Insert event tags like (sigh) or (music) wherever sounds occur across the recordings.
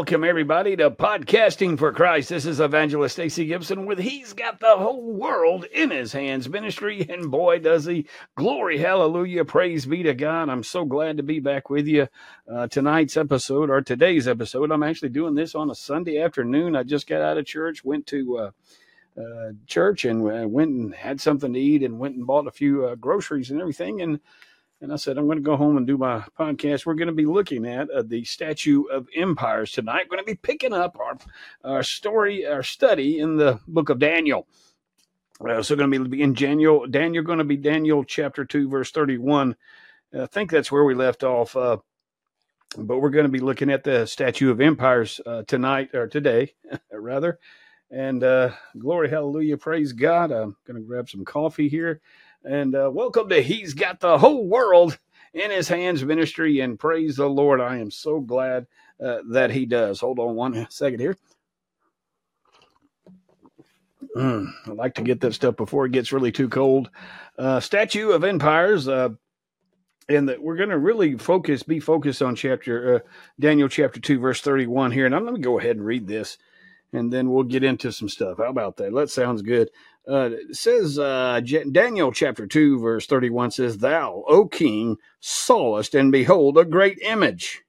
welcome everybody to Podcasting for Christ. This is Evangelist Stacey Gibson with He's Got the Whole World in His Hands ministry, and boy, does he! Glory, hallelujah, praise be to God. I'm so glad to be back with you. Uh, tonight's episode, or today's episode, I'm actually doing this on a Sunday afternoon. I just got out of church, went to uh, uh, church, and uh, went and had something to eat, and went and bought a few uh, groceries and everything, and and I said, I'm going to go home and do my podcast. We're going to be looking at uh, the Statue of Empires tonight. We're going to be picking up our, our story, our study in the book of Daniel. Uh, so going to be in Daniel, Daniel going to be Daniel chapter 2, verse 31. I think that's where we left off. Uh, but we're going to be looking at the Statue of Empires uh, tonight, or today, (laughs) rather. And uh, glory, hallelujah, praise God. I'm going to grab some coffee here and uh, welcome to He's Got the Whole World in His Hands ministry. And praise the Lord. I am so glad uh, that He does. Hold on one second here. Mm, I like to get that stuff before it gets really too cold. Uh, Statue of Empires. Uh, and that we're going to really focus, be focused on chapter uh, Daniel chapter two, verse thirty-one here. And I'm going to go ahead and read this, and then we'll get into some stuff. How about that? That sounds good. Uh, it says uh, Daniel chapter 2, verse 31 says, Thou, O king, sawest, and behold, a great image.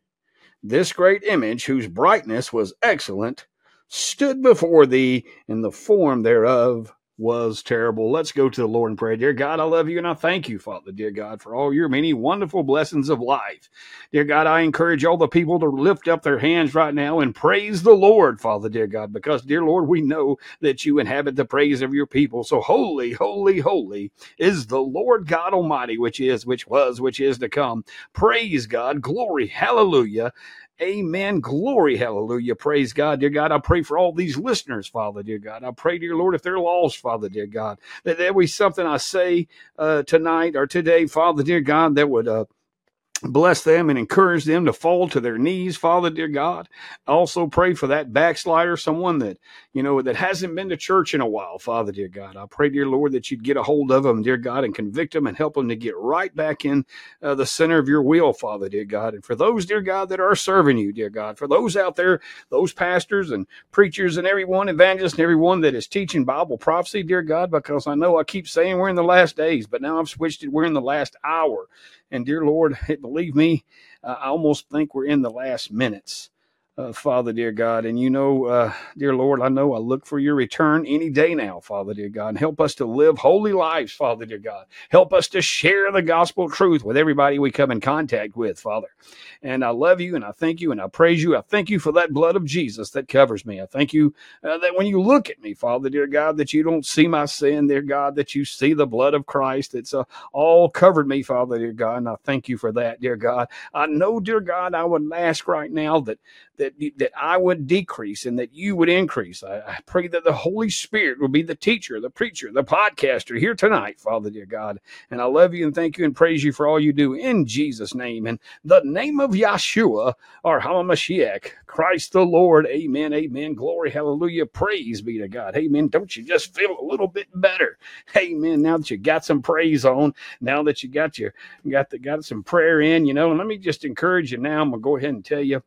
This great image, whose brightness was excellent, stood before thee, and the form thereof was terrible. Let's go to the Lord and pray. Dear God, I love you and I thank you, Father, dear God, for all your many wonderful blessings of life. Dear God, I encourage all the people to lift up their hands right now and praise the Lord, Father, dear God, because, dear Lord, we know that you inhabit the praise of your people. So holy, holy, holy is the Lord God Almighty, which is, which was, which is to come. Praise God, glory, hallelujah. Amen. Glory. Hallelujah. Praise God. Dear God, I pray for all these listeners, Father, dear God. I pray, dear Lord, if they're lost, Father, dear God, that there be something I say uh, tonight or today, Father, dear God, that would. Uh, Bless them and encourage them to fall to their knees, Father, dear God. Also pray for that backslider, someone that, you know, that hasn't been to church in a while, Father, dear God. I pray, dear Lord, that you'd get a hold of them, dear God, and convict them and help them to get right back in uh, the center of your will, Father, dear God. And for those, dear God, that are serving you, dear God, for those out there, those pastors and preachers and everyone, evangelists and everyone that is teaching Bible prophecy, dear God, because I know I keep saying we're in the last days, but now I've switched it, we're in the last hour. And dear Lord, (laughs) believe me, I almost think we're in the last minutes uh, Father, dear God. And you know, uh, dear Lord, I know I look for your return any day now, Father, dear God. And help us to live holy lives, Father, dear God. Help us to share the gospel truth with everybody we come in contact with, Father. And I love you and I thank you and I praise you. I thank you for that blood of Jesus that covers me. I thank you uh, that when you look at me, Father, dear God, that you don't see my sin, dear God, that you see the blood of Christ. that's uh, all covered me, Father, dear God. And I thank you for that, dear God. I know, dear God, I would ask right now that that that I would decrease and that you would increase. I, I, pray that the Holy Spirit will be the teacher, the preacher, the podcaster here tonight, Father dear God. And I love you and thank you and praise you for all you do in Jesus' name. and the name of Yeshua, our HaMashiach, Christ the Lord. Amen. Amen. Glory. Hallelujah. Praise be to God. Amen. Don't you just feel a little bit better? Amen. Now that you got some praise on, now that you got your got the got some prayer in, you know, And let me just encourage you now. I'm gonna go ahead and tell you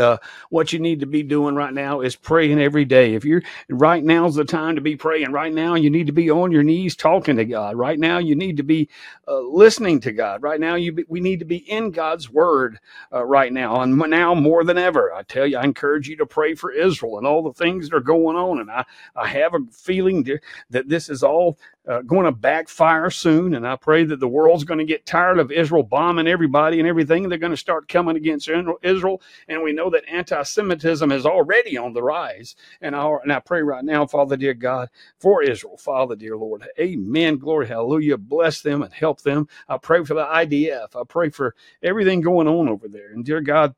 uh, what you need to be doing right now is praying every day. If you're right now's the time to be praying. Right now, you need to be on your knees talking to God. Right now, you need to be uh, listening to God. Right now, you be, we need to be in God's Word uh, right now, and now more than ever. I tell you, I encourage you to pray for Israel and all the things that are going on. And I, I have a feeling that this is all uh, going to backfire soon. And I pray that the world's going to get tired of Israel bombing everybody and everything. They're going to start coming against Israel. And we know that anti Semitism is already on the rise. And I, and I pray right now, Father, dear God, for Israel, Father, dear Lord. Amen. Glory, hallelujah. Bless them and help them. I pray for the IDF. I pray for everything going on over there. And dear God,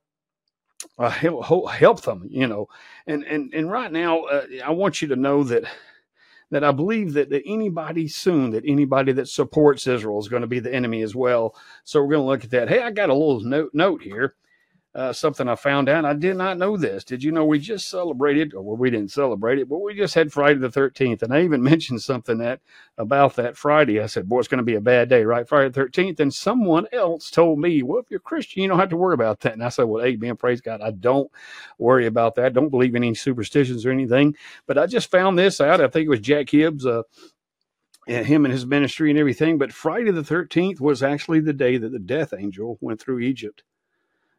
uh, help, help them, you know. And, and, and right now, uh, I want you to know that that I believe that, that anybody soon, that anybody that supports Israel is going to be the enemy as well. So we're going to look at that. Hey, I got a little note, note here. Uh, something I found out. I did not know this. Did you know we just celebrated, or well, we didn't celebrate it, but we just had Friday the 13th. And I even (laughs) mentioned something that about that Friday. I said, boy, it's going to be a bad day, right? Friday the 13th. And someone else told me, well, if you're Christian, you don't have to worry about that. And I said, well, amen, praise God. I don't worry about that. Don't believe in any superstitions or anything. But I just found this out. I think it was Jack Hibbs. Uh, him and his ministry and everything. But Friday the 13th was actually the day that the death angel went through Egypt.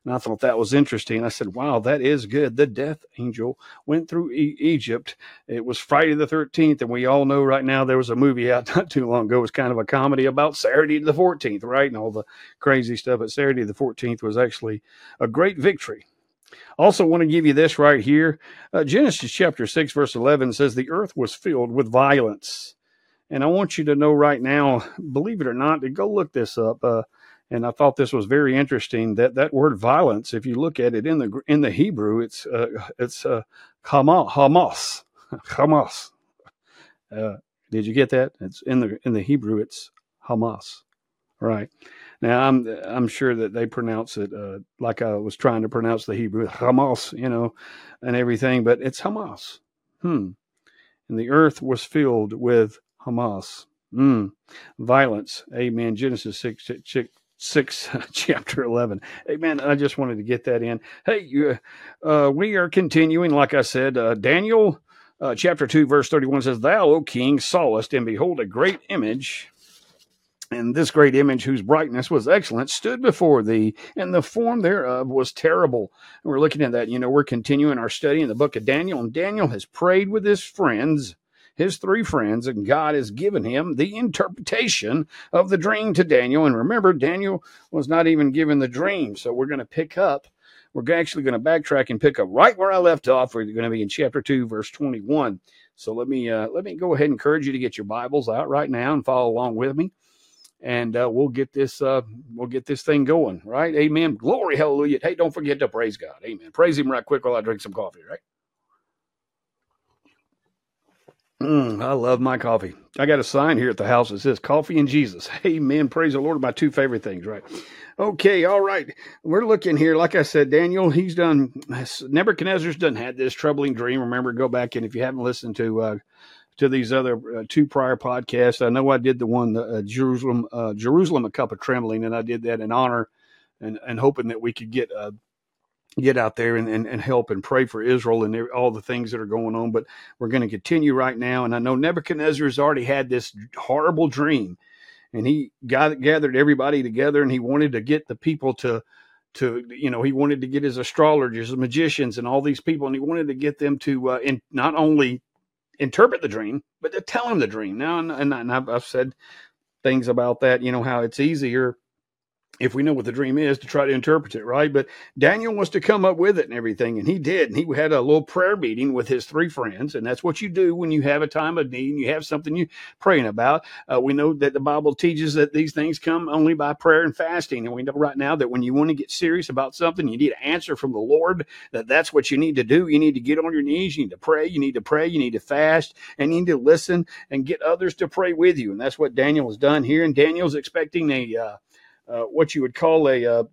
And I thought that was interesting. I said, wow, that is good. The death angel went through e- Egypt. It was Friday the 13th. And we all know right now there was a movie (laughs) out not too long ago. It was kind of a comedy about Saturday the 14th, right? And all the crazy stuff. But Saturday the 14th was actually a great victory. Also, want to give you this right here. Uh, Genesis chapter 6, verse 11 says, The earth was filled with violence. And I want you to know right now, believe it or not, to go look this up. Uh, and I thought this was very interesting that that word violence, if you look at it in the in the Hebrew, it's uh, it's uh, Hamas, (laughs) Hamas. Uh, did you get that? It's in the in the Hebrew, it's Hamas. Right now, I'm I'm sure that they pronounce it uh, like I was trying to pronounce the Hebrew Hamas, you know, and everything, but it's Hamas. Hmm. And the earth was filled with Hamas. Mm. Violence. Amen. Genesis 6, 6, 6 (laughs) chapter 11 amen i just wanted to get that in. Hey uh, we are continuing like i said uh, daniel uh, chapter 2 verse 31 says thou o king sawest and behold a great image and this great image whose brightness was excellent stood before thee and the form thereof was terrible. And we're looking at that you know we're continuing our study in the book of daniel and daniel has prayed with his friends his three friends, and God has given him the interpretation of the dream to Daniel. And remember, Daniel was not even given the dream. So we're going to pick up. We're actually going to backtrack and pick up right where I left off. We're going to be in chapter 2, verse 21. So let me uh, let me go ahead and encourage you to get your Bibles out right now and follow along with me and uh, we'll get this uh, we'll get this thing going right amen glory hallelujah hey don't forget to praise god amen praise him right quick while i drink some coffee right Mm, I love my coffee. I got a sign here at the house that says coffee and Jesus. (laughs) Amen. Praise the Lord. My two favorite things, right? Okay. All right. We're looking here. Like I said, Daniel, he's done, Nebuchadnezzar's done had this troubling dream. Remember, go back and if you haven't listened to, uh, to these other uh, two prior podcasts, I know I did the one, uh, Jerusalem, uh, Jerusalem, a cup of trembling, and I did that in honor and, and hoping that we could get uh, get out there and, and, and help and pray for Israel and all the things that are going on. But we're going to continue right now. And I know Nebuchadnezzar has already had this horrible dream and he got, gathered everybody together and he wanted to get the people to, to, you know, he wanted to get his astrologers, magicians and all these people. And he wanted to get them to uh, in, not only interpret the dream, but to tell him the dream. Now, and, and I've, I've said things about that, you know, how it's easier if we know what the dream is to try to interpret it right? But daniel wants to come up with it and everything and he did and he had a little prayer meeting with his three friends and that's what you do when you have a time of need and you have something you're praying about. Uh, we know that the bible teaches that these things come only by prayer and fasting and we know right now that when you want to get serious about something you need an answer from the lord that that's what you need to do. You need to get on your knees you need to pray you need to pray you need to fast and you need to listen and get others to pray with you and that's what daniel has done here and daniel's expecting a uh, uh, what you would call a uh,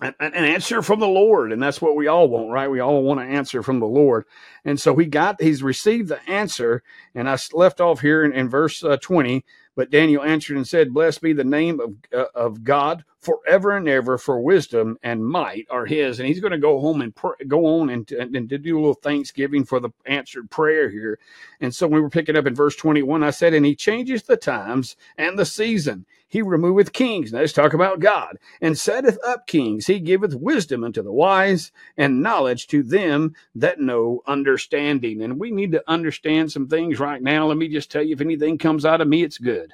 an, an, answer from the Lord, and that's what we all want, right? We all want an answer from the Lord, and so he got he's received the answer, and I left off here in, in verse uh, twenty. But Daniel answered and said, Blessed be the name of, uh, of God forever and ever, for wisdom and might are his. And he's going to go home and pr- go on and, and, and, to do a little thanksgiving for the answered prayer here. And so we were picking up in verse 21, I said, And he changes the times and the season. He removeth kings. Now let's talk about God. And setteth up kings. He giveth wisdom unto the wise and knowledge to them that know understanding. And we need to understand some things right now. Let me just tell you if anything comes out of me, it's good.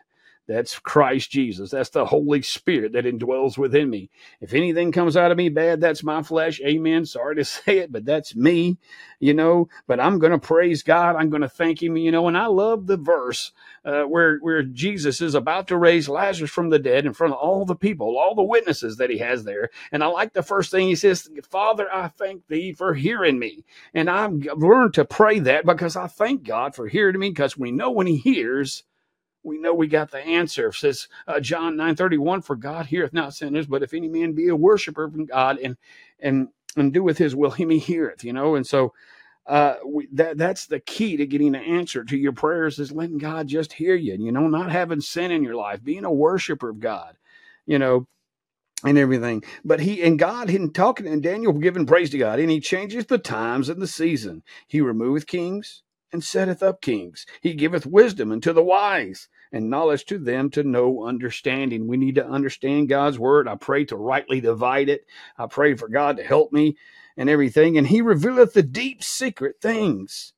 That's Christ Jesus. That's the Holy Spirit that indwells within me. If anything comes out of me bad, that's my flesh. Amen. Sorry to (laughs) say it, but that's me, you know. But I'm going to praise God. I'm going to thank Him, you know. And I love the verse uh, where where Jesus is about to raise Lazarus from the dead in front of all the people, all the witnesses that He has there. And I like the first thing He says, Father, I thank Thee for hearing me. And I've learned to pray that because I thank God for hearing me because we know when He hears we know we got the answer. It says uh, John 9:31, for God heareth not sinners, but if any man be a worshiper of God and and and doeth his will, him he heareth, you know. And so uh, we, that that's the key to getting an answer to your prayers is letting God just hear you, you know, not having sin in your life, being a worshiper of God, you know and everything. But he and God, in talking and Daniel giving praise to God, and he changes the times and the season. He removeth kings and setteth up kings. He giveth wisdom unto the wise and knowledge to them to know understanding. We need to understand God's word. I pray to rightly divide it. I pray for God to help me and everything. And he revealeth the deep secret things.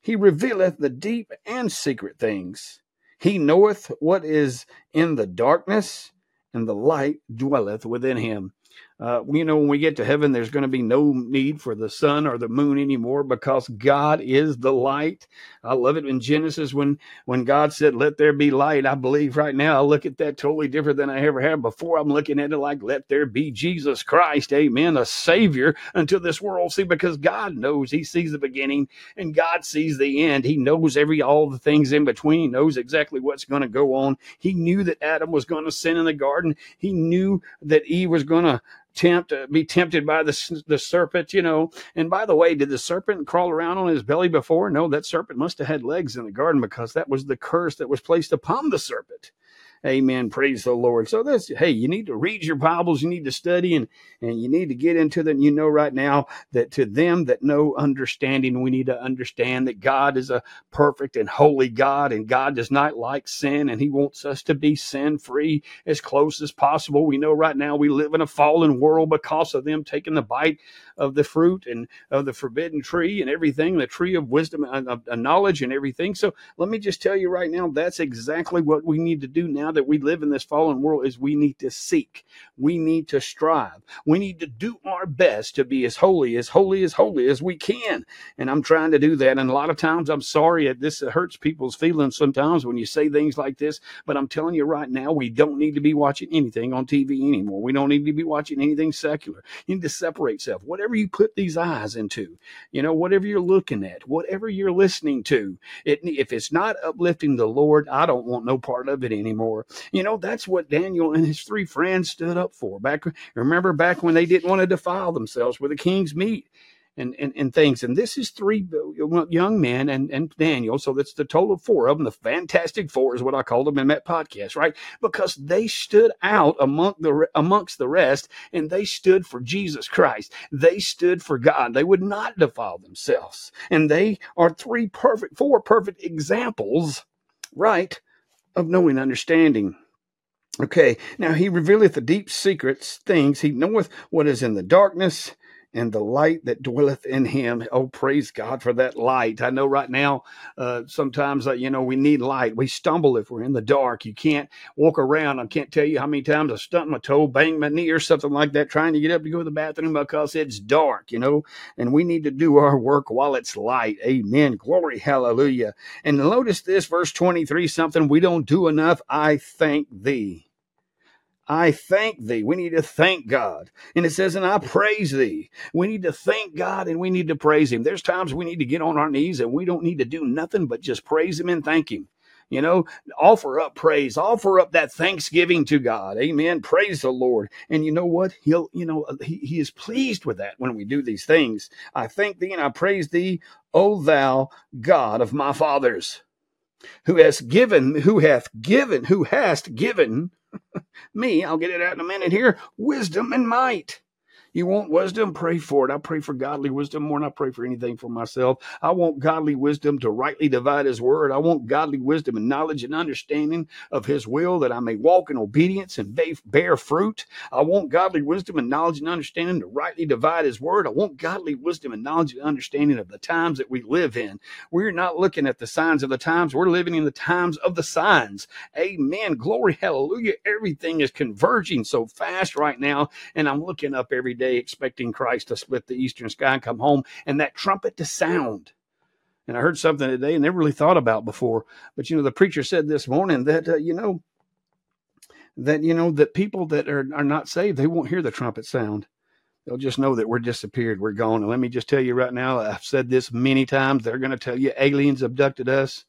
He revealeth the deep and secret things. He knoweth what is in the darkness, and the light dwelleth within him. Uh, you know, when we get to heaven, there's going to be no need for the sun or the moon anymore because God is the light. I love it in Genesis when when God said, "Let there be light." I believe right now I look at that totally different than I ever have before. I'm looking at it like, "Let there be Jesus Christ, Amen, a Savior unto this world." See, because God knows, He sees the beginning and God sees the end. He knows every all the things in between. He knows exactly what's going to go on. He knew that Adam was going to sin in the garden. He knew that Eve was going to tempt uh, be tempted by the the serpent you know. And by the way did the serpent crawl around on his belly before? No that serpent must have had legs in the garden because that was the curse that was placed upon the serpent Amen. Praise the Lord. So this, hey, you need to read your Bibles, you need to study, and and you need to get into them. You know right now that to them that know understanding, we need to understand that God is a perfect and holy God, and God does not like sin, and He wants us to be sin free as close as possible. We know right now we live in a fallen world because of them taking the bite of the fruit and of the forbidden tree and everything, the tree of wisdom uh, and of knowledge and everything. So let me just tell you right now, that's exactly what we need to do now that we live in this fallen world is we need to seek. We need to strive. We need to do our best to be as holy, as holy, as holy as we can. And I'm trying to do that. And a lot of times I'm sorry this hurts people's feelings sometimes when you say things like this. But I'm telling you right now, we don't need to be watching anything on TV anymore. We don't need to be watching anything secular. You need to separate. Whatever whatever you put these eyes into, you know, whatever you're looking at, whatever you're listening to, it, if it's not uplifting the Lord, I don't want no part of it anymore. You know, that's what Daniel and his three friends stood up for. Back, remember back when they didn't want to defile themselves with the king's meat and, and, and things. And this is three young men and, and Daniel. So that's the total of four of them. The Fantastic Four is what I called them in that podcast, right? Because they stood out among the, amongst the rest and they stood for Jesus Christ. They stood for God. They would not defile themselves. And they are three perfect, four perfect examples, right, of knowing understanding. Okay, now he revealeth the deep secrets, things. He knoweth what is in the darkness, and the light that dwelleth in him. Oh, praise God for that light. I know right now, uh, sometimes, uh, you know, we need light. We stumble if we're in the dark. You can't walk around. I can't tell you how many times I stumped my toe, banged my knee or something like that, trying to get up to go to the bathroom because it's dark, you know, and we need to do our work while it's light. Amen. Glory. Hallelujah. And notice this verse 23, something we don't do enough. I thank thee. I thank thee. We need to thank God. And it says, and I praise thee. We need to thank God and we need to praise him. There's times we need to get on our knees and we don't need to do nothing but just praise him and thank him. You know, offer up praise, offer up that thanksgiving to God. Amen. Praise the Lord. And you know what? He'll, you know, uh, he, he is pleased with that when we do these things. I thank thee and I praise thee, O thou God of my fathers, who hast given, who hath given, who hast given (laughs) me, I'll get it out in a minute here, wisdom and might. You want wisdom? Pray for it. I pray for godly wisdom more than I pray for anything for myself. I want godly wisdom to rightly divide his word. I want godly wisdom and knowledge and understanding of his will that I may walk in obedience and bear fruit. I want godly wisdom and knowledge and understanding to rightly divide his word. I want godly wisdom and knowledge and understanding of the times that we live in. We're not looking at the signs of the times. We're living in the times of the signs. Amen. Glory. Hallelujah. Everything is converging so fast right now. And I'm looking up every day day expecting Christ to split the eastern sky and come home and that trumpet to sound. And I heard something today and never really thought about before. But, you know, the preacher said this morning that, uh, you know, that, you know, that people that are, are not saved, they won't hear the trumpet sound. They'll just know that we're disappeared. We're gone. And let me just tell you right now, I've said this many times. They're going to tell you aliens abducted us.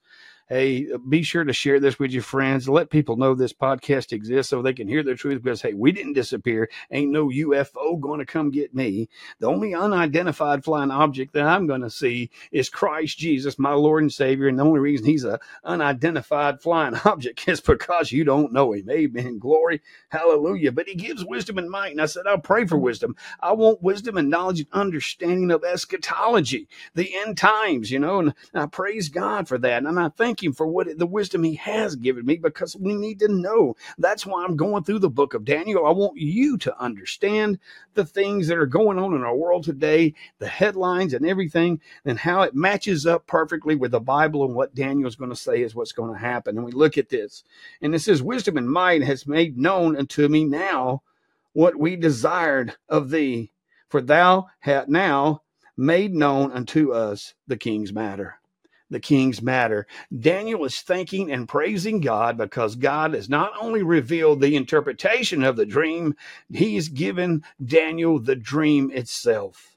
Hey, be sure to share this with your friends. Let people know this podcast exists so they can hear the truth because, hey, we didn't disappear. Ain't no UFO going to come get me. The only unidentified flying object that I'm going to see is Christ Jesus, my Lord and Savior. And the only reason he's an unidentified flying (laughs) object is because you don't know him. Amen. Glory. Hallelujah. But he gives wisdom and might. And I said, I'll pray for wisdom. I want wisdom and knowledge and understanding of eschatology, the end times, you know, and I praise God for that. And I thank thank Him for what the wisdom He has given me because we need to know. That's why I'm going through the book of Daniel. I want you to understand the things that are going on in our world today, the headlines and everything, and how it matches up perfectly with the Bible and what Daniel's going to say is what's going to happen. And we look at this, and it says, Wisdom and might has made known unto me now what we desired of thee, for thou hast now made known unto us the king's matter the king's matter. Daniel is thanking and praising God because God has not only revealed the interpretation of the dream, he's given Daniel the dream itself.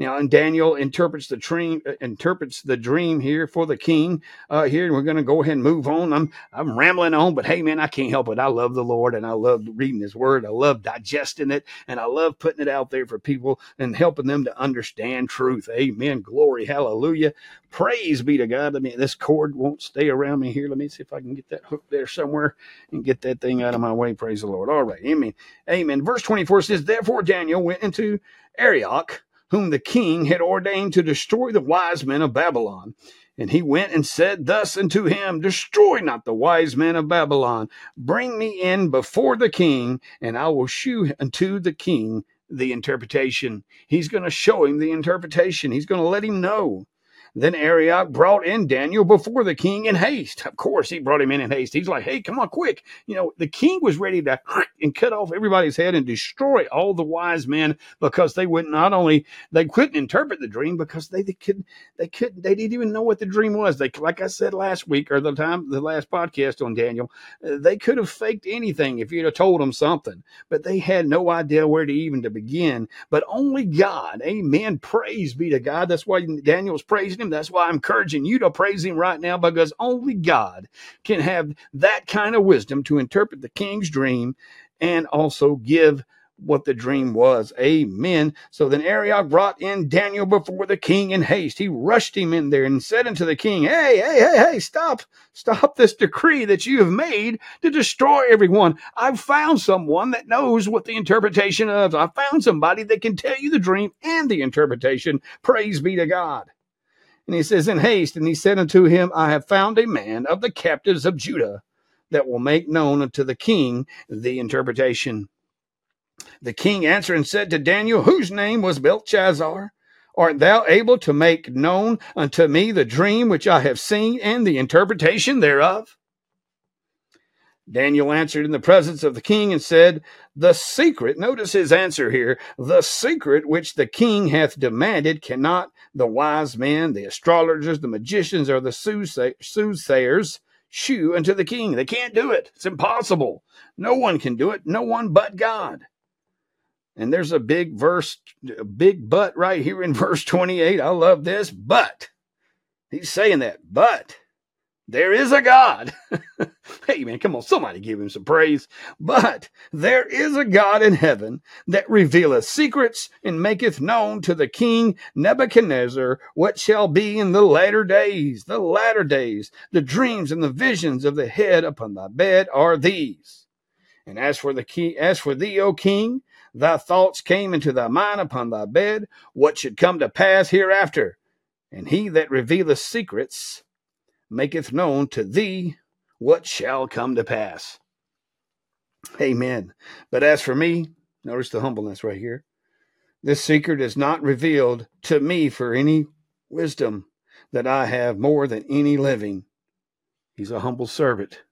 Now, and Daniel interprets the dream, uh, interprets the dream here for the king. Uh, here, and we're going to go ahead and move on. I'm I'm rambling on, but hey, man, I can't help it. I love the Lord, and I love reading His Word. I love digesting it, and I love putting it out there for people and helping them to understand truth. Amen. Glory, hallelujah. Praise be to God. I mean, this cord won't stay around me here. Let me see if I can get that hook there somewhere and get that thing out of my way. Praise the Lord. All right. Amen. Amen. Verse 24 says, Therefore Daniel went into Arioch whom the king had ordained to destroy the wise men of Babylon. And he went and said thus unto him, Destroy not the wise men of Babylon. Bring me in before the king, and I will shew unto the king the interpretation. He's going to show him the interpretation. He's going to let him know. Then Arioch brought in Daniel before the king in haste. Of course, he brought him in in haste. He's like, hey, come on, quick. You know, the king was ready to (laughs) and cut off everybody's head and destroy all the wise men because they would not only they couldn't interpret the dream because they, they could they couldn't they didn't even know what the dream was. They like I said last week or the time the last podcast on Daniel, uh, they could have faked anything if you'd have told them something, but they had no idea where to even to begin. But only God, Amen. Praise be to God. That's why Daniel's praising him. That's why I'm encouraging you to praise him right now because only God can have that kind of wisdom to interpret the king's dream and also give what the dream was. Amen. So then Arioch brought in Daniel before the king in haste. He rushed him in there and said unto the king, Hey, hey, hey, hey, stop, stop this decree that you have made to destroy everyone. I've found someone that knows what the interpretation of. I found somebody that can tell you the dream and the interpretation. Praise be to God. And he says, In haste, and he said unto him, I have found a man of the captives of Judah that will make known unto the king the interpretation. The king answered and said to Daniel, whose name was Belteshazzar, Art thou able to make known unto me the dream which I have seen and the interpretation thereof? Daniel answered in the presence of the king and said, The secret, notice his answer here, the secret which the king hath demanded cannot the wise men, the astrologers, the magicians, or the soothsayers shew unto the king. They can't do it. It's impossible. No one can do it. No one but God. And there's a big verse, a big but right here in (laughs) verse 28. I love this. But he's saying that, but there is a God. (laughs) hey, man, come on, somebody give him some praise. But there is a God in heaven that revealeth secrets and maketh known to the king Nebuchadnezzar what shall be in the latter days. The latter days, the dreams and the visions of the head upon thy bed are these. And as for the key, as for thee, O king, thy thoughts came into thy mind upon thy bed, what should come to pass hereafter. And he that revealeth secrets maketh known to thee what shall come to pass. Amen. But as for me, notice the humbleness right here. This secret is not revealed to me for any wisdom that I have more than any living. He's a humble servant.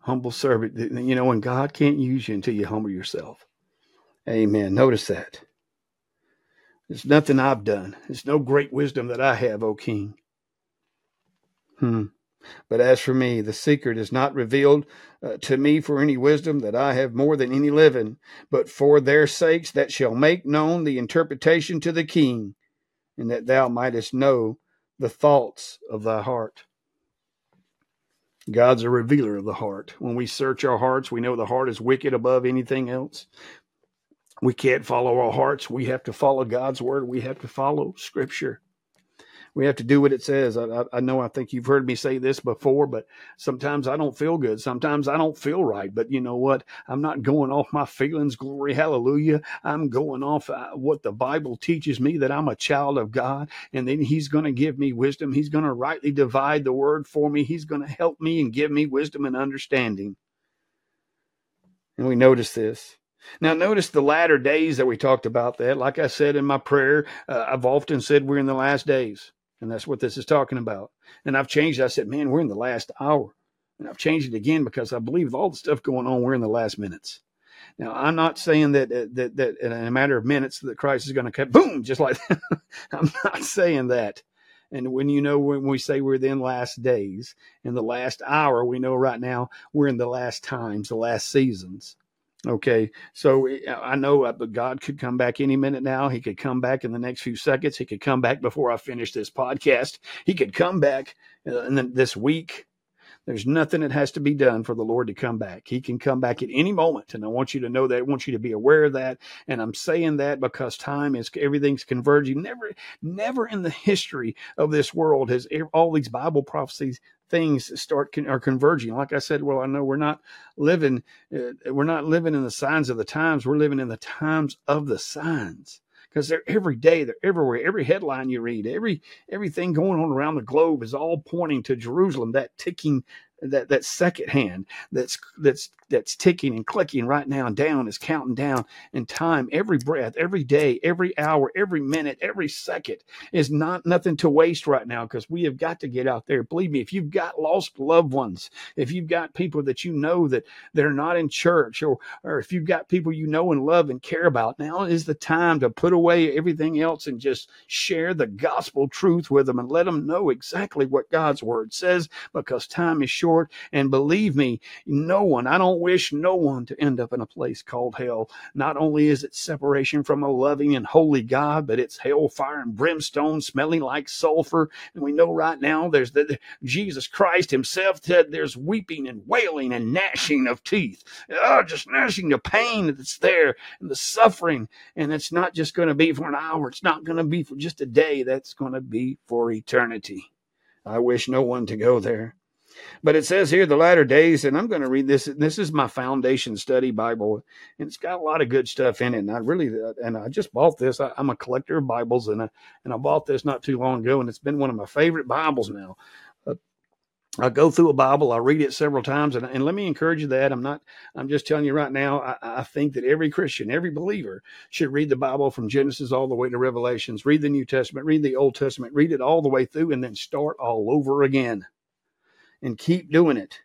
Humble servant. You know, when God can't use you until you humble yourself. Amen. Notice that. It's nothing I've done. It's no great wisdom that I have, O King. Hmm. But as for me, the secret is not revealed uh, to me for any wisdom that I have more than any living, but for their sakes that shall make known the interpretation to the king, and that thou mightest know the thoughts of thy heart. God's a revealer of the heart. When we search our hearts, we know the heart is wicked above anything else. We can't follow our hearts. We have to follow God's word. We have to follow scripture we have to do what it says. I, I, know I think you've heard me say this before, but sometimes I don't feel good. Sometimes I don't feel right. But you know what? I'm not going off my feelings. Glory, hallelujah. I'm going off uh, what the Bible teaches me that I'm a child of God, and then He's going to give me wisdom. He's going to rightly divide the word for me. He's going to help me and give me wisdom and understanding. And we notice this. Now, notice the latter days that we talked about that. Like I said in my prayer, uh, I've often said we're in the last days. And that's what this is talking about. And I've changed. I said, man, we're in the last hour. And I've changed it again because I believe with all the stuff going on, we're in the last minutes. Now, I'm not saying that that that in a matter of minutes that Christ is going to cut boom just like that. (laughs) I'm not saying that. And when you know when we say we're in last days, in the last hour, we know right now we're in the last times, the last seasons. Okay, so eh, I know uh, but God could come back any minute now. He could come back in the next few seconds. He could come back before I finish this podcast. He could come back uh, in this week. There's nothing that has to be done for the Lord to come back. He can come back at any moment. And I want you to know that. I want you to be aware of that. And I'm saying that because time is everything's converging. Never, never in the history of this world has all these Bible prophecies things start are converging. Like I said, well, I know we're not living uh, we're not living in the signs of the times. We're living in the times of the signs because they're every day, they're everywhere. Every headline you read, every everything going on around the globe is all pointing to Jerusalem, that ticking that that second hand that's that's that's ticking and clicking right now and down is counting down and time. Every breath every day every hour every minute every second is not nothing to waste right now because we have got to get out there. Believe me if you've got lost loved ones if you've got people that you know that they're not in church or or if you've got people you know and love and care about now is the time to put away everything else and just share the gospel truth with them and let them know exactly what God's word says because time is short and believe me no one I don't wish no one to end up in a place called hell. Not only is it separation from a loving and holy God, but it's hellfire and brimstone smelling like sulfur. And we know right now there's the, Jesus Christ himself said there's weeping and wailing and gnashing of teeth. Oh, just gnashing the pain that's there and the suffering. And it's not just going to be for an hour. It's not going to be for just a day. That's going to be for eternity. I wish no one to go there. But it says here the latter days, and I'm going to read this. This is my foundation study Bible, and it's got a lot of good stuff in it. And I really, and I just bought this. I, am a collector of Bibles, and I, and I bought this not too long ago, and it's been one of my favorite Bibles now. Uh, I go through a Bible, I read it several times, and, and let me encourage you that I'm not. I'm just telling you right now. I, I think that every Christian, every believer, should read the Bible from Genesis all the way to Revelations. Read the New Testament, read the Old Testament, read it all the way through, and then start all over again and keep doing it.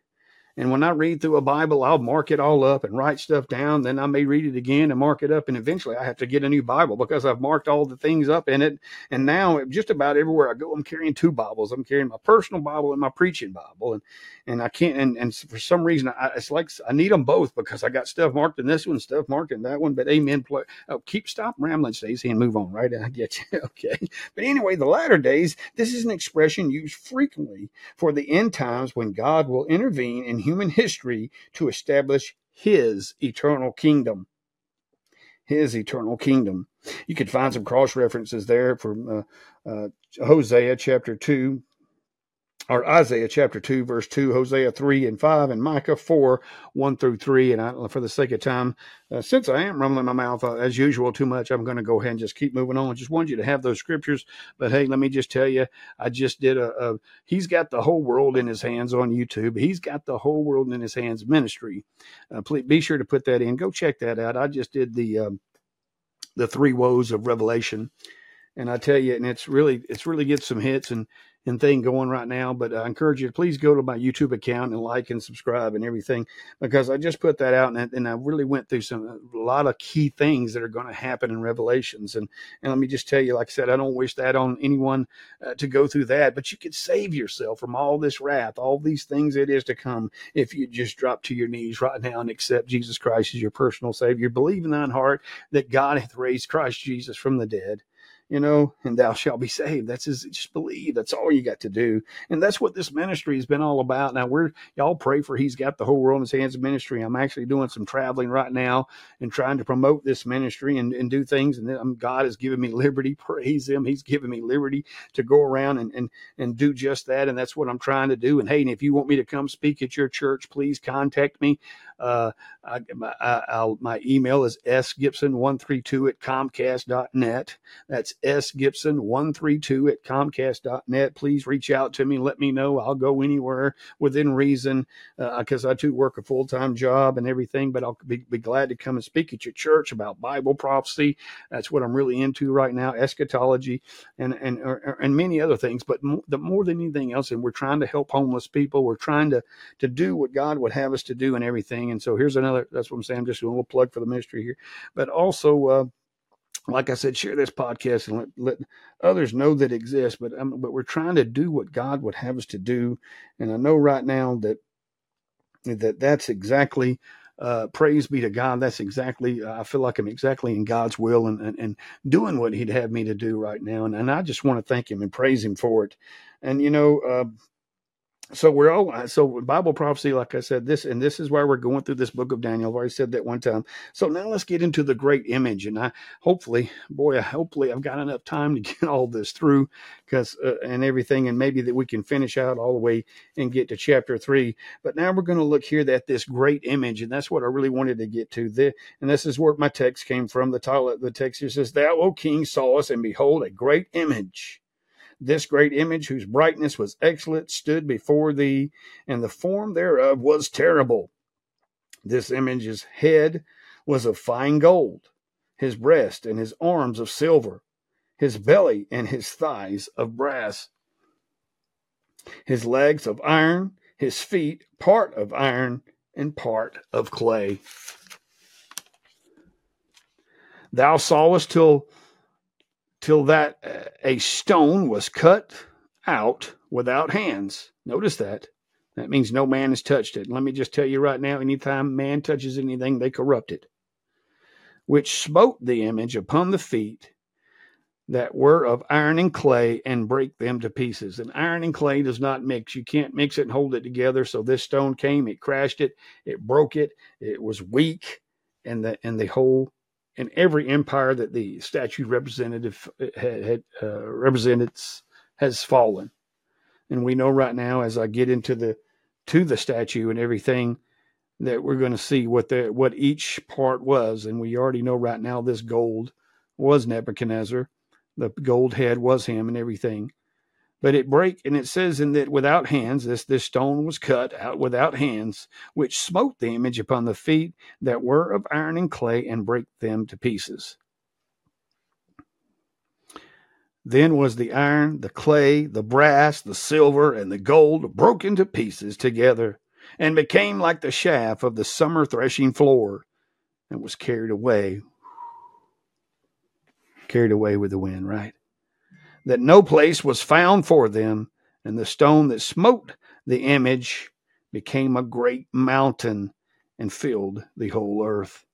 And when I read through a Bible, I'll mark it all up and write stuff down. Then I may read it again and mark it up. And eventually I have to get a new Bible because I've marked all the things up in it. And now just about everywhere I go, I'm carrying two Bibles. I'm carrying my personal Bible and my preaching Bible. And, and I can't, and, and for some reason, I, it's like I need them both because I got stuff marked in this one, stuff marked in that one. But amen. Play, oh, keep, stop rambling, Stacey, and move on, right? I get (laughs) you. okay. But anyway, the latter days, this is an expression used frequently for the end times when God will intervene in human history to establish his eternal kingdom. His eternal kingdom. You could find some cross references there from uh, uh, Hosea chapter 2, or Isaiah chapter 2, verse 2, Hosea 3 and 5, and Micah 4, 1 through 3. And I, for the sake of time, uh, since I am rumbling my mouth uh, as usual too much, I'm going to go ahead and just keep moving on. I just wanted you to have those scriptures. But hey, let me just tell you, I just did a, a he's got the whole world in his hands on YouTube. He's got the whole world in his hands ministry. Uh, please be sure to put that in. Go check that out. I just did the, um, the three woes of Revelation and I tell you, and it's really it's really get some hits and and thing going right now. But I encourage you to please go to my YouTube account and like and subscribe and everything because I just put that out and, and I really went through some a lot of key things that are going to happen in Revelations. And and let me just tell you, like I said, I don't wish that on anyone uh, to go through that, but you could save yourself from all this wrath, all these things that is to come if you just drop to your knees right now and accept Jesus Christ as your personal Savior. Believe in thine heart that God hath raised Christ Jesus from the dead you know, and thou shalt be saved. That's his, just believe. That's all you got to do. And that's what this ministry has been all about. Now we're, y'all pray for he's got the whole world in his hands ministry. I'm actually doing some traveling right now and trying to promote this ministry and, and do things. And then um, God has given me liberty. (laughs) Praise him. He's given me liberty to go around and, and, and do just that. And that's what I'm trying to do. And hey, and if you want me to come speak at your church, please contact me. Uh, I, I, my email is sgibson132 at comcast.net. That's sgibson132 at comcast.net. Please reach out to me. Let me know. I'll go anywhere within reason because uh, I too work a full time job and everything, but I'll be, be glad to come and speak at your church about Bible prophecy. That's what I'm really into right now, eschatology and, and, and many other things. But more, the, more than anything else, and we're trying to help homeless people. We're trying to, to do what God would have us to do and everything. And so here's another, that's what I'm saying. I'm just doing a little plug for the ministry here, but also, uh, like I said, share this podcast and let, let others know that it exists. But um, but we're trying to do what God would have us to do, and I know right now that that that's exactly. Uh, praise be to God. That's exactly. I feel like I'm exactly in God's will and, and, and doing what He'd have me to do right now. And, and I just want to thank Him and praise Him for it. And you know, uh, so we're all so bible prophecy like i said this and this is why we're going through this book of daniel. I've already said that one time. So now let's get into the great image and i hopefully boy hopefully i've got enough time to (laughs) get all this through because uh, and everything and maybe that we can finish out all the way and get to chapter three. But now we're going to look here at this great image and that's what i really wanted to get to. The, and this is where my text came from the title the text here says thou o king saw us and behold a great image this great image, whose brightness was excellent, stood before thee, and the form thereof was terrible. This image's head was of fine gold, his breast and his arms of silver, his belly and his thighs of brass, his legs of iron, his feet part of iron and part of clay. Thou sawest till till that uh, a stone was cut out without hands. Notice that. That means no man has touched it. Let me just tell you right now anytime man touches anything, they corrupt it. Which smote the image upon the feet that were of iron and clay and break them to pieces. And iron and clay does not mix. You can't mix it and hold it together. So this stone came, it crashed it, it broke it, it was weak, and the and the whole in every empire that the statue representative had, had uh, represented has fallen. And we know right now, as I get into the to the statue and everything, that we're going to see what the what each part was. And we already know right now this gold was Nebuchadnezzar, the gold head was him, and everything but it break and it says in that without hands this this stone was cut out without hands which smote the image upon the feet that were of iron and clay and break them to pieces. Then was the iron the clay the brass the silver and the gold broken to pieces together and became like the shaft of the summer threshing floor and was carried away carried away with the wind right that no place was found for them, and the stone that smote the image became a great mountain and filled the whole earth.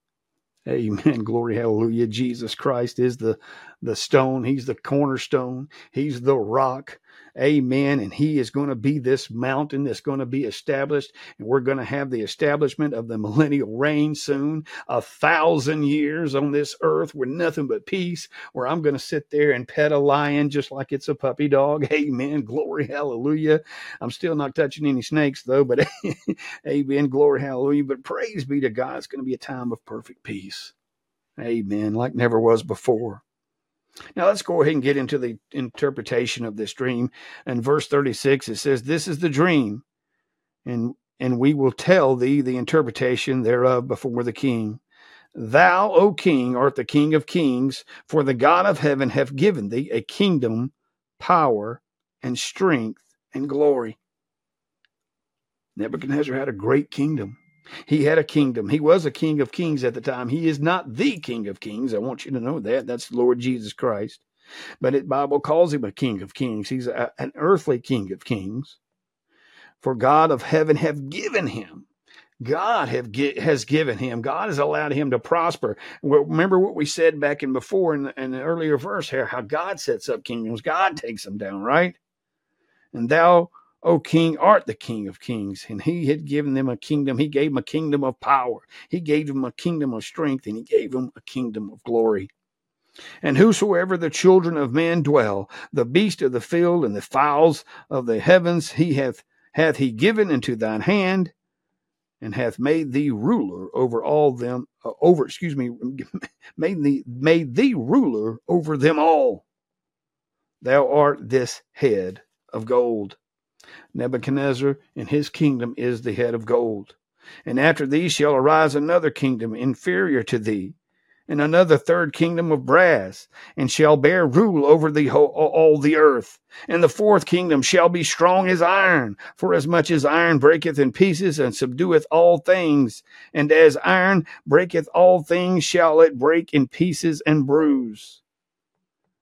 Amen. (laughs) Glory, hallelujah. Jesus Christ is the, the stone. He's the cornerstone. He's the rock. Amen. And he is going to be this mountain that's going to be established. And we're going to have the establishment of the millennial reign soon. A thousand years on this earth with nothing but peace, where I'm going to sit there and pet a lion just like it's a puppy dog. (laughs) Amen. Glory, hallelujah. I'm still not touching any snakes though, but (laughs) amen. Glory, hallelujah. But praise be to God. It's going to be a time of perfect peace. Amen. Like never was before. Now let's go ahead and get into the interpretation of this dream. In verse 36, it says, This is the dream, and and we will tell thee the interpretation thereof before the king. Thou, O king, art the king of kings, for the God of heaven hath given thee a kingdom, power, and strength, and glory. Nebuchadnezzar had a great kingdom. He had a kingdom. He was a king of kings at the time. He is not the king of kings. I want you to know that. That's Lord Jesus Christ. But the Bible calls him a king of kings. He's a, an earthly king of kings. For God of heaven have given him, God have has given him. God has allowed him to prosper. Remember what we said back in before in the, in the earlier verse here, how God sets up kingdoms. God takes them down, right? And thou, O king, art the king of kings. And he had given them a kingdom. He gave them a kingdom of power. He gave them a kingdom of strength, and he gave them a kingdom of glory. And whosoever the children of men dwell, the beast of the field and the fowls of the heavens, he hath hath he given into thine hand, and hath made thee ruler over all them uh, over excuse me (laughs) made thee made thee ruler over them all thou art this head of gold nebuchadnezzar and his kingdom is the head of gold and after thee shall arise another kingdom inferior to thee and another third kingdom of brass, and shall bear rule over the whole, all the earth. And the fourth kingdom shall be strong as iron, for as much as iron breaketh in pieces and subdueth all things, and as iron breaketh all things, shall it break in pieces and bruise.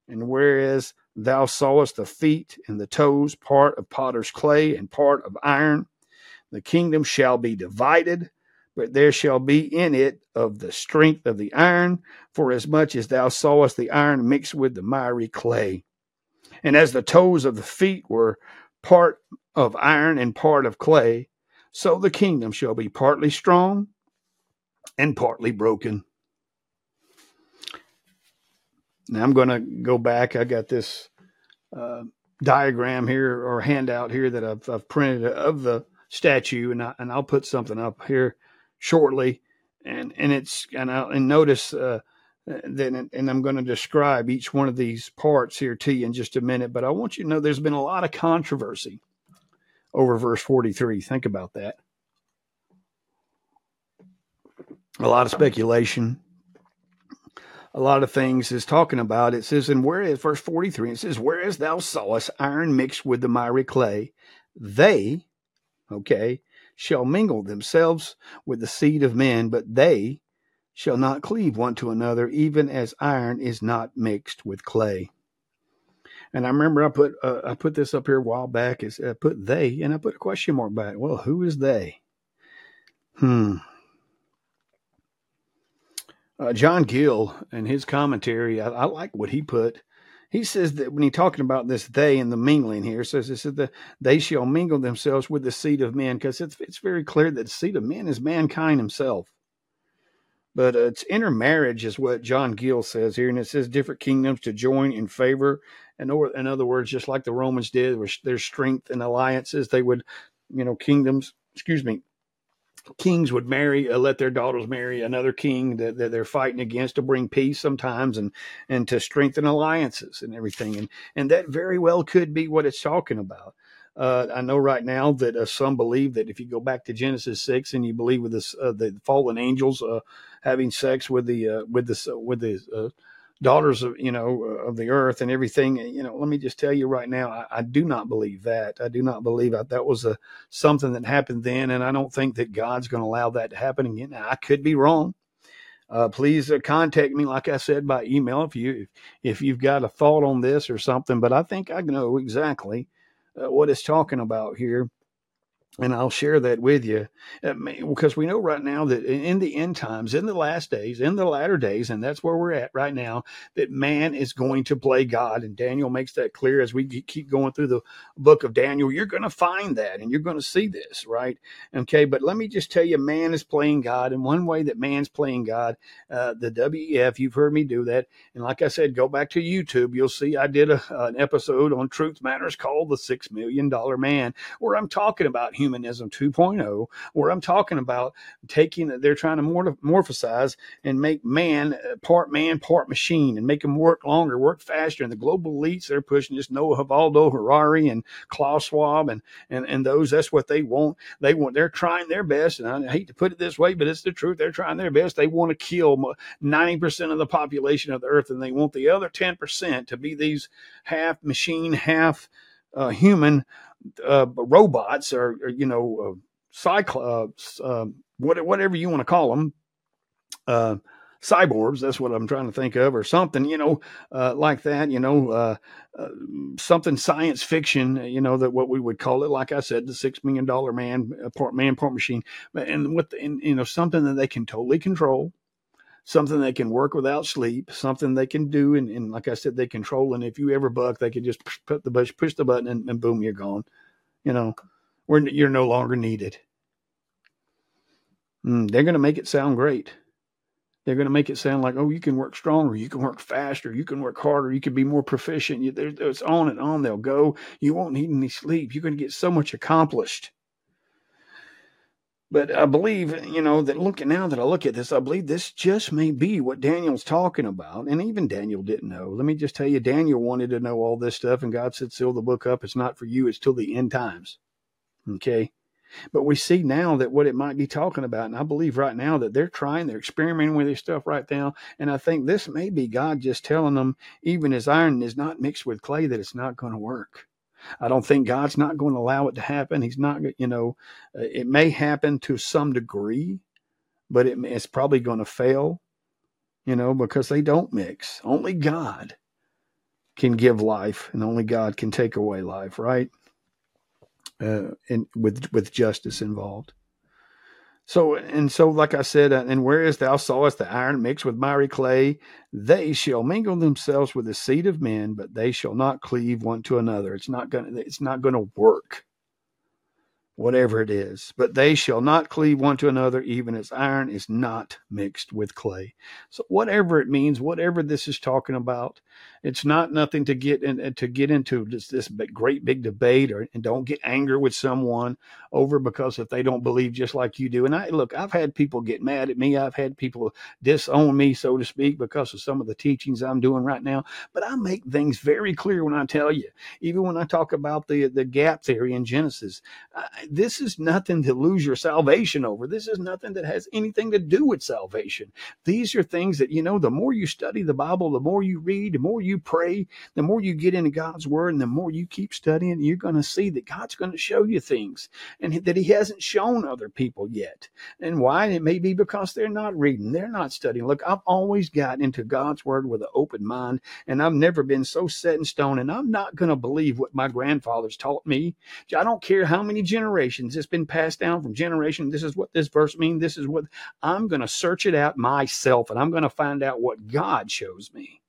And whereas thou sawest the feet and the toes, part of potter's clay and part of iron, the kingdom shall be divided but there shall be in it of the strength of the iron, for as much as thou sawest the iron mixed with the miry clay. And as the toes of the feet were part of iron and part of clay, so the kingdom shall be partly strong and partly broken. Now I'm going to go back. I got this uh, diagram here or handout here that I've, I've printed of the statue, and, I, and I'll put something up here shortly, and and it's and I and notice uh, and I'm going to describe each one of these parts here to you in just a minute. But I want you to know there's been a lot of controversy over verse 43. Think about that. A lot of speculation. A lot of things is talking about. It says, and whereas verse 43, it says, Whereas thou sawest iron mixed with the miry clay, they, okay, shall mingle themselves with the seed of men, but they shall not cleave one to another, even as iron is not mixed with clay. And I remember I put uh, I put this up here a while back. Is I put they and I put a question mark it. Well, who is they? Hmm. Uh, John Gill and his commentary, I, I, like what he put he says that when he's talking about this they and the mingling here, says this is the they shall mingle themselves with the seed of men, because it's it's very clear that the seed of men is mankind himself. But uh, it's intermarriage is what John Gill says here, and it says different kingdoms to join in favor. And or, in other words, just like the Romans did, where their strength and alliances, they would, you know, kingdoms, excuse me, kings would marry, uh, let their daughters marry another king that, that, they're fighting against to bring peace sometimes and and to strengthen alliances and everything. And and that very well could be what it's talking about. Uh, I know right now that uh, some believe that if you go back to Genesis six and you believe with this, uh, the fallen angels uh, having sex with the uh, with the with the daughters of you know of the earth and everything you know let me just tell you right now i, I do not believe that. I do not believe that that was a something that happened then and i don't think that god's going to allow that to happen again. Now, i could be wrong. Uh, please uh, contact me like i said by email if you if you've got a thought on this or something but i think i know exactly uh, what it's talking about here and I'll share that with you because we know right now that in the end times, in the last days, in the latter days, and that's where we're at right now, that man is going to play God. And Daniel makes that clear as we keep going through the book of Daniel. You're going to find that and you're going to see this, right? Okay, but let me just tell you, man is playing God. And one way that man's playing God, uh, the WEF, you've heard me do that. And like I said, go back to YouTube. You'll see I did a, an episode on Truth Matters called The Six Million Dollar Man, where I'm talking about humanism 2.0, where I'm talking about taking, they're trying to morphosize and make man uh, part man, part machine and make them work longer, work faster. And the global elites, they're pushing just Noah Yuval Harari and Klaus Schwab and, and, and those, that's what they want. They want, they're trying their best. And I hate to put it this way, but it's the truth. They're trying their best. They want to kill 90% of the population of the earth and they want the other 10% to be these half machine, half uh, human uh, robots or, or, you know uh, cyclops, uh, what, whatever you want to call them, uh, cyborgs. That's what I'm trying to think of, or something, you know, uh, like that. You know, uh, uh, something science fiction. You know that what we would call it. Like I said, the six million dollar man uh, part man part machine, and what and, you know something that they can totally control. Something they can work without sleep, something they can do, and, and like I said, they control. And if you ever buck, they can just put the push, push the button, and, and boom, you're gone. You know, you're no longer needed. Mm, they're going to make it sound great. They're going to make it sound like, oh, you can work stronger, you can work faster, you can work harder, you can be more proficient. You, it's on and on they'll go. You won't need any sleep. You're going to get so much accomplished. But I believe, you know, that looking now that I look at this, I believe this just may be what Daniel's talking about. And even Daniel didn't know. Let me just tell you, Daniel wanted to know all this stuff, and God said, seal the book up. It's not for you, it's till the end times. Okay. But we see now that what it might be talking about, and I believe right now that they're trying, they're experimenting with this stuff right now. And I think this may be God just telling them, even as iron is not mixed with clay, that it's not going to work. I don't think God's not going to allow it to happen. He's not, you know, uh, it may happen to some degree, but it, it's probably going to fail, you know, because they don't mix. Only God can give life, and only God can take away life, right? uh, in, with with justice involved. So and so, like I said, uh, and whereas thou sawest the iron mixed with miry clay, they shall mingle themselves with the seed of men, but they shall not cleave one to another. It's not going to, It's not going to work whatever it is. But they shall not cleave one to another, even as iron is not mixed with clay. So whatever it means, whatever this is talking about, it's not nothing to get in, to get into this, this great big debate or and don't get angry with someone over because if they don't believe just like you do. And I look, I've had people get mad at me. I've had people disown me, so to speak, because of some of the teachings I'm doing right now. But I make things very clear when I tell you, even when I talk about the the gap theory in Genesis. This is nothing to lose your salvation over. This is nothing that has anything to do with salvation. These are things that, you know, the more you study the Bible, the more you read, the more you pray, the more you get into God's word, and the more you keep studying, you're going to see that God's going to show you things and that He hasn't shown other people yet. And why? It may be because they're not reading, they're not studying. Look, I've always got into God's word with an open mind, and I've never been so set in stone, and I'm not going to believe what my grandfathers taught me. I don't care how many generations generations. It's been passed down from generation. This is what this verse means. This is what I'm going to search it out myself and I'm going to find out what God shows me.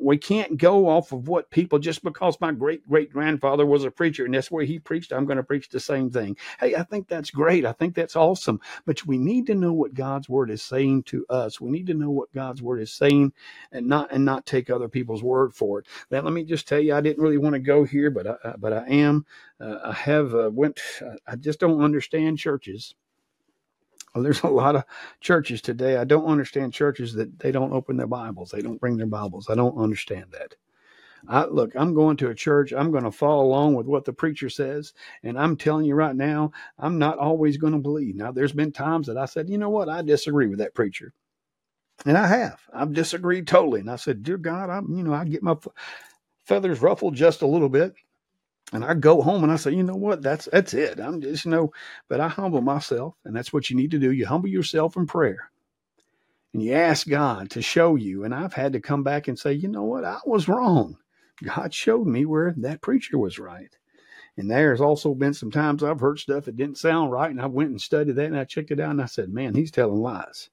We can't go off of what people just because my great great grandfather was a preacher and that's where he preached, I'm going to preach the same thing. Hey, I think that's great. I think that's awesome. But we need to know what God's word is saying to us. We need to know what God's word is saying and not and not take other people's word for it. Now, let me just tell you, I didn't really want to go here, but I, but I am. Uh, I have uh, went. I just don't understand churches. (laughs) There's a lot of churches today. I don't understand churches that they don't open their Bibles. They don't bring their Bibles. I don't understand that. I, look, I'm going to a church. I'm going to follow along with what the preacher says. And I'm telling you right now, I'm not always going to believe. Now, there's been times that I said, you know what? I disagree with that preacher. And I have. I've disagreed totally. And I said, dear God, I'm, you know, I get my feathers ruffled just a little bit and I go home and I say, you know what? That's that's it. I'm just you know, but I humble myself, and that's what you need to do. You humble yourself in prayer, and you ask God to show you. And I've had to come back and say, you know what? I was wrong. God showed me where that preacher was right. And there's also been some times I've heard stuff that didn't sound right, and I went and studied that, and I checked it out, and I said, man, he's telling lies.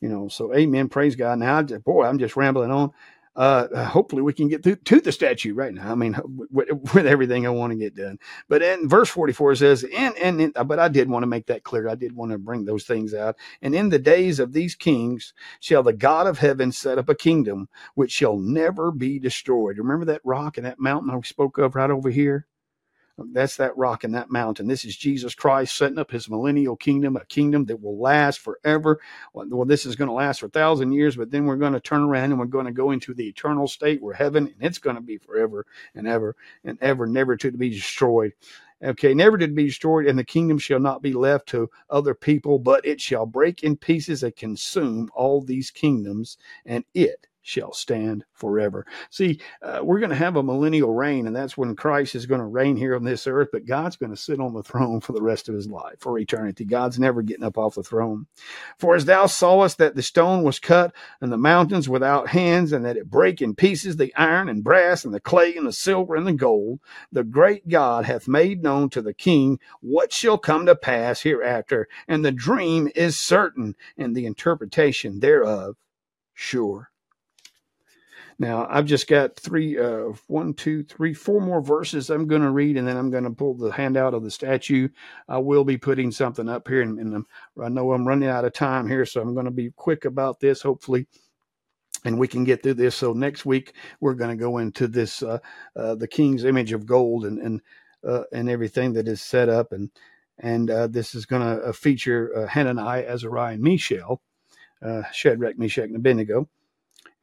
You know, so amen, praise God. Now, boy, I'm just rambling on uh, hopefully we can get to, to the statue right now. I mean, with, (laughs) with everything I want to get done. But in verse 44 says, and, and, in, but I did want to make that clear. I did want to bring those things out. And in the days of these kings shall the God of heaven set up a kingdom which shall never be destroyed. Remember that rock and that mountain I spoke of right over here? That's that rock and that mountain. This is Jesus Christ setting up his millennial kingdom, a kingdom that will last forever. Well, this is going to last for a thousand years, but then we're going to turn around and we're going to go into the eternal state where heaven, and it's going to be forever and ever and ever, never to be destroyed. Okay, never to be destroyed, and the kingdom shall not be left to other people, but it shall break in pieces and consume all these kingdoms, and it shall stand forever. See, uh, we're going to have a millennial reign, and that's when Christ is going to reign here on this earth, but God's going to sit on the throne for the rest of his life, for eternity. God's never getting up off the throne. For as thou sawest that the stone was cut and the mountains without hands, and that it brake in pieces the iron and brass and the clay and the silver and the gold, the great God hath made known to the king what shall come to pass hereafter, and the dream is certain, and the interpretation thereof sure. Now, I've just got three, uh, one, two, three, four more verses I'm going to read, and then I'm going to pull the handout of the statue. I will be putting something up here, and, and i know I'm running out of time here, so I'm going to be quick about this, hopefully, and we can get through this. So next week we're going to go into this, uh, uh, the King's image of gold, and and uh, and everything that is set up, and and uh, this is going to uh, feature Hananiah, Azariah, and Mishael, Shadrach, Meshach, and Abednego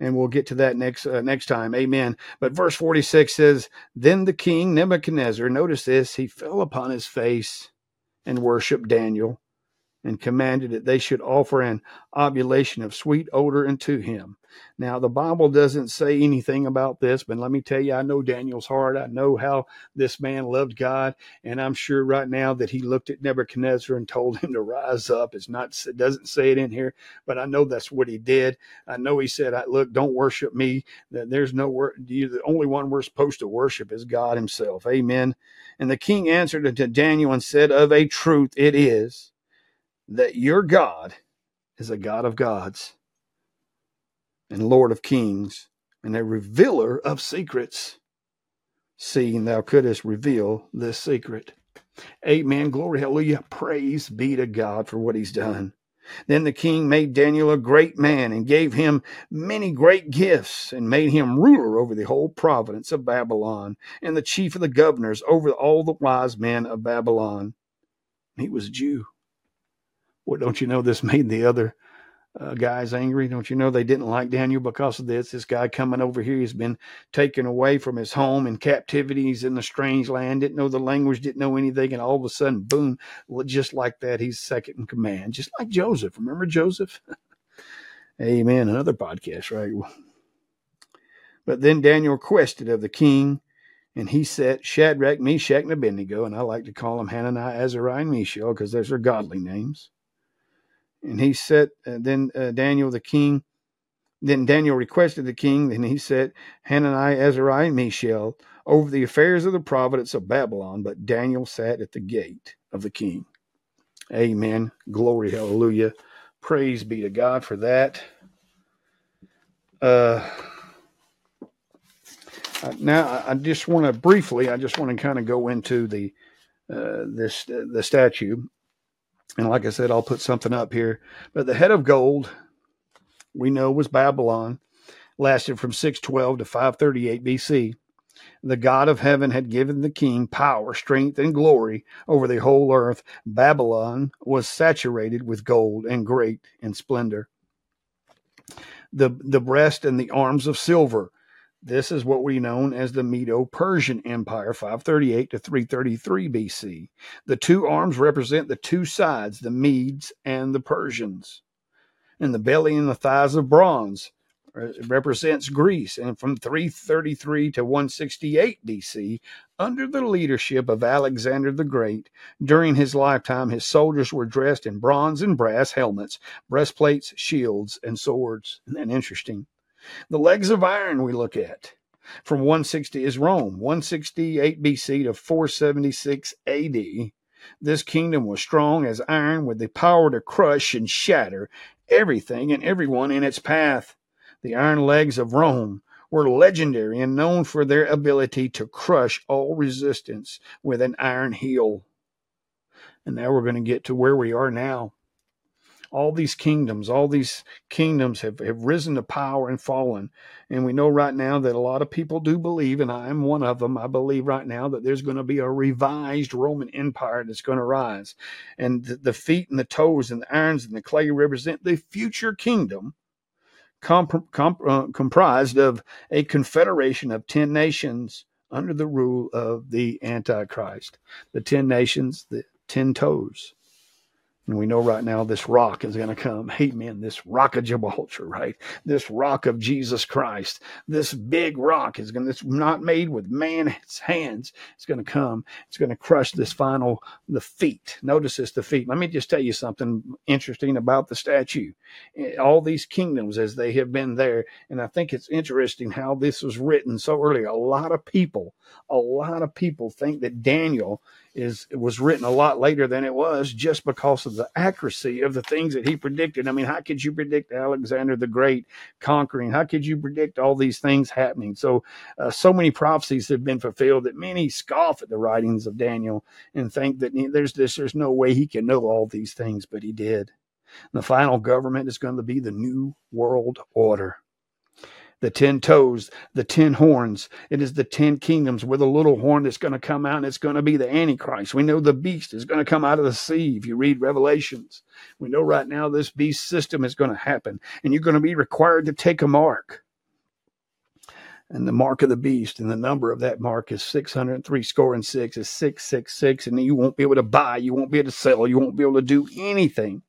and we'll get to that next uh, next time. Amen. But verse 46 says, "Then the king Nebuchadnezzar, notice this, he fell upon his face and worshiped Daniel and commanded that they should offer an oblation of sweet odor unto him. Now, the Bible doesn't say anything about this, but let me tell you, I know Daniel's heart. I know how this man loved God, and I'm sure right now that he looked at Nebuchadnezzar and told him to rise up. It's not, it doesn't say it in here, but I know that's what he did. I know he said, "Look, don't worship me. There's no word. The only one we're supposed to worship is God Himself." Amen. And the king answered unto Daniel and said, "Of a truth, it is." That your God is a God of gods and Lord of kings and a revealer of secrets, seeing thou couldst reveal this secret. Amen. Glory, hallelujah. Praise be to God for what he's done. Then the king made Daniel a great man and gave him many great gifts and made him ruler over the whole province of Babylon and the chief of the governors over all the wise men of Babylon. He was a Jew. Well, don't you know this made the other uh, guys angry? Don't you know they didn't like Daniel because of this? This guy coming over here, he's been taken away from his home in captivity. He's in a strange land, didn't know the language, didn't know anything, and all of a sudden, boom, just like that, he's second in command, just like Joseph. Remember Joseph? (laughs) Amen. Another podcast, right? (laughs) But then Daniel requested of the king, and he set Shadrach, Meshach, and Abednego, and I like to call them Hananiah, Azariah, and Mishael because those are godly names and he said, uh, then uh, Daniel the king, then Daniel requested the king, then he said, Hananiah, Azariah, and Mishael over the affairs of the providence of Babylon, but Daniel sat at the gate of the king. Amen. Glory, hallelujah. Praise be to God for that. Uh, now, I just want to briefly, I just want to kind of go into the uh, this uh, the statue and like I said, I'll put something up here. But the head of gold, we know, was Babylon, lasted from 612 to 538 BC. The God of heaven had given the king power, strength, and glory over the whole earth. Babylon was saturated with gold and great in splendor. The, the breast and the arms of silver this is what we know as the Medo Persian Empire, 538 to 333 BC. The two arms represent the two sides, the Medes and the Persians. And the belly and the thighs of bronze uh, represents Greece. And from 333 to 168 BC, under the leadership of Alexander the Great, during his lifetime, his soldiers were dressed in bronze and brass helmets, breastplates, shields, and swords. Isn't that interesting? The legs of iron we look at from 160 is Rome, 168 BC to 476 AD. This kingdom was strong as iron with the power to crush and shatter everything and everyone in its path. The iron legs of Rome were legendary and known for their ability to crush all resistance with an iron heel. And now we're going to get to where we are now all these kingdoms, all these kingdoms have, have risen to power and fallen. And we know right now that a lot of people do believe, and I am one of them. I believe right now that there's going to be a revised Roman Empire that's going to rise. And the, the feet and the toes and the irons and the clay represent the future kingdom. Comp, comp, uh, comprised of a confederation of 10 nations under the rule of the Antichrist. The 10 nations, the 10 toes And we know right now this rock is going to come. (laughs) Amen. This rock of Gibraltar, right? This rock of Jesus Christ. This big rock is going to, it's not made with man's hands. It's going to come. It's going to crush this final, the feet. Notice this, the feet. Let me just tell you something interesting about the statue. Eh, all these kingdoms as they have been there. And I think it's interesting how this was written so early. A lot of people, a lot of people think that Daniel is it was written a lot later than it was just because of the accuracy of the things that he predicted. I mean, how could you predict Alexander the Great conquering? How could you predict all these things happening? So, uh, so many prophecies have been fulfilled that many scoff at the writings of Daniel and think that there's this, there's no way he can know all these things, but he did. And the final government is going to be the new world order the ten toes, the ten horns. It is the ten kingdoms with a little horn that's going to come out and it's going to be the Antichrist. We know the beast is going to come out of the sea if you read Revelations. We know right now this beast system is going to happen and you're going to be required to take a mark. And the mark of the beast and the number of that mark is 603 score and six is 666 and you won't be able to buy, you won't be able to sell, you won't be able to do anything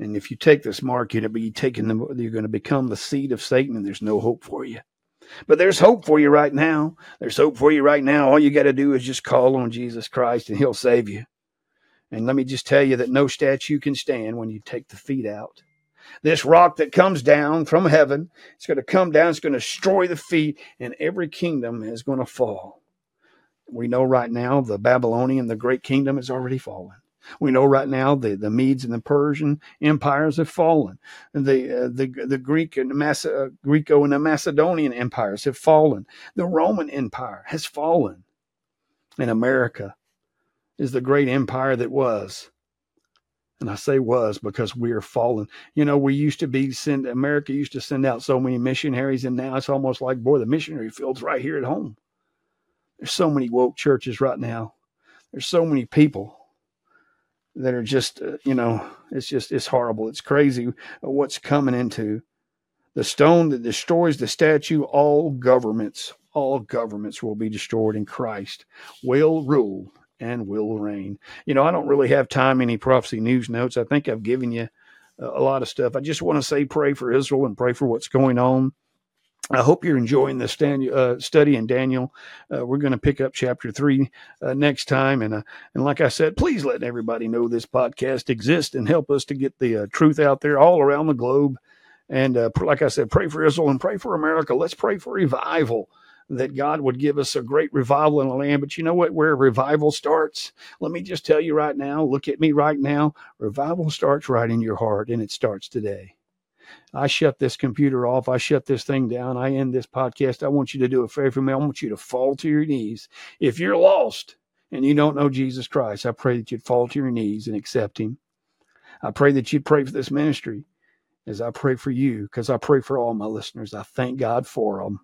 and if you take this mark, you're going to be taking the, you're going to become the seed of Satan, and there's no hope for you. But there's hope for you right now. There's hope for you right now. All you got to do is just call on Jesus Christ, and He'll save you. And let me just tell you that no statue can stand when you take the feet out. This rock that comes down from heaven, it's going to come down, it's going to destroy the feet, and every kingdom is going to fall. We know right now the Babylonian, the great kingdom, has already fallen. We know right now the, the Medes and the Persian empires have fallen. The uh, the the Greek and Mas- uh, Greco and the Macedonian empires have fallen. The Roman Empire has fallen. And America is the great empire that was. And I say was because we are fallen. You know, we used to be send America used to send out so many missionaries, and now it's almost like, boy, the missionary field's right here at home. There's so many woke churches right now. There's so many people that are just uh, you know it's just it's horrible. It's crazy what's coming into the stone that destroys the statue. All governments all governments will be destroyed in christ will rule and will reign. You know i don't really have time any prophecy news notes. I think i've given you a lot of stuff. I just want to say pray for israel and pray for what's going on I hope you're enjoying this uh, study in Daniel. Uh, we're going to pick up chapter three uh, next time, and uh, and like I said, please let everybody know this podcast exists and help us to get the uh, truth out there all around the globe. And like I said, pray for Israel and pray for America. Let's pray for revival. That God would give us a great revival in the land. But you know what? Where revival starts, let me just tell you right now. Look at me right now. Revival starts right in your heart, and it starts today. I shut this computer off. I shut this thing down. I end this podcast. I want you to do a favor for me. I want you to fall to your knees. If you're lost and you don't know Jesus Christ, I pray that you'd fall to your knees and accept him. I pray that you'd pray for this ministry as I pray for you, because I pray for all my listeners. I thank God for them.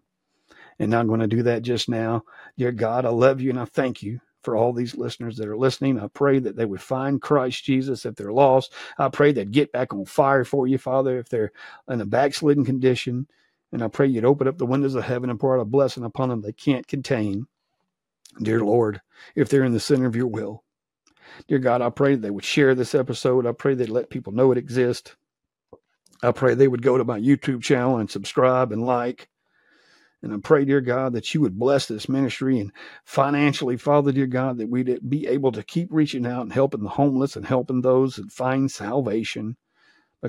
And I'm going to do that just now. Dear God, I love you and I thank you for all these listeners that are listening. I pray that they would find Christ Jesus if they're lost. I pray they'd get back on fire for you, Father, if they're in a backslidden condition. And I pray you'd open up the windows of heaven and pour out a blessing upon them they can't contain. Dear Lord, if they're in the center of your will. Dear God, I pray they would share this episode. I pray they'd let people know it exists. I pray they would go to my YouTube channel and subscribe and like. And I pray, dear God, that you would bless this ministry and financially, Father, dear God, that we'd be able to keep reaching out and helping the homeless and helping those that find salvation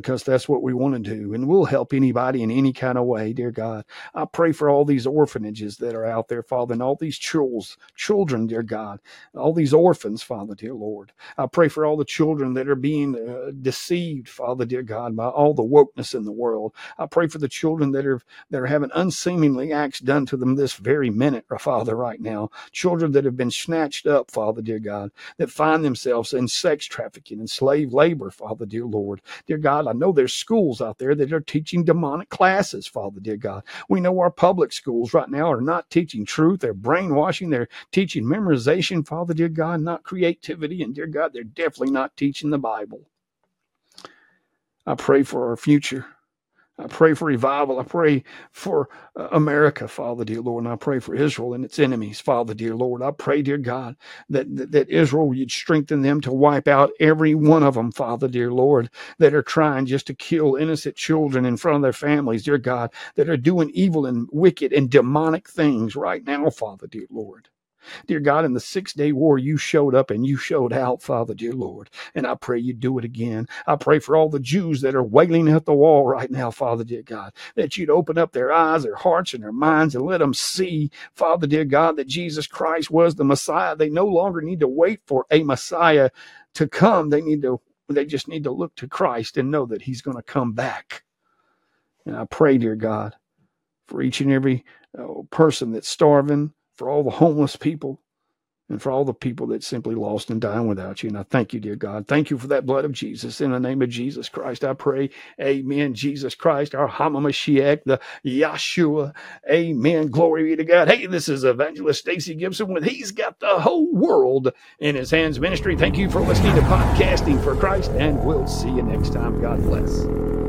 because that's what we want to do. And we'll help anybody in any kind of way, dear God. I pray for all these orphanages that are out there, Father, and all these children, children, dear God, all these orphans, Father, dear Lord. I pray for all the children that are being uh, deceived, Father, dear God, by all the wokeness in the world. I pray for the children that are that are having unseemly acts done to them this very minute, Father, right now. Children that have been snatched up, Father, dear God, that find themselves in sex trafficking and slave labor, Father, dear Lord. Dear God, I know there's schools out there that are teaching demonic classes, Father, dear God. We know our public schools right now are not teaching truth. They're brainwashing. They're teaching memorization, Father, dear God, not creativity. And dear God, they're definitely not teaching the Bible. I pray for our future. I pray for revival. I pray for uh, America, Father, dear Lord, and I pray for Israel and its enemies, Father, dear Lord. I pray, dear God, that, that, that Israel, you'd strengthen them to wipe out every one of them, Father, dear Lord, that are trying just to kill innocent children in front of their families, dear God, that are doing evil and wicked and demonic things right now, Father, dear Lord. Dear God, in the six day war, you showed up and you showed out, Father, dear Lord. And I pray you do it again. I pray for all the Jews that are wailing at the wall right now, Father, dear God, that you'd open up their eyes, their hearts, and their minds and let them see, Father, dear God, that Jesus Christ was the Messiah. They no longer need to wait for a Messiah to come. They need to, they just need to look to Christ and know that he's going to come back. And I pray, dear God, for each and every uh, person that's starving, for all the homeless people and for all the people that simply lost and dying without you. And I thank you, dear God. Thank you for that blood of Jesus. In the name of Jesus Christ, I pray. Amen. Jesus Christ, our Hamamashiach, the Yeshua. Amen. Glory be to God. Hey, this is Evangelist Stacey Gibson with He's Got the Whole World in His Hands Ministry. Thank you for listening to Podcasting for Christ, and we'll see you next time. God bless.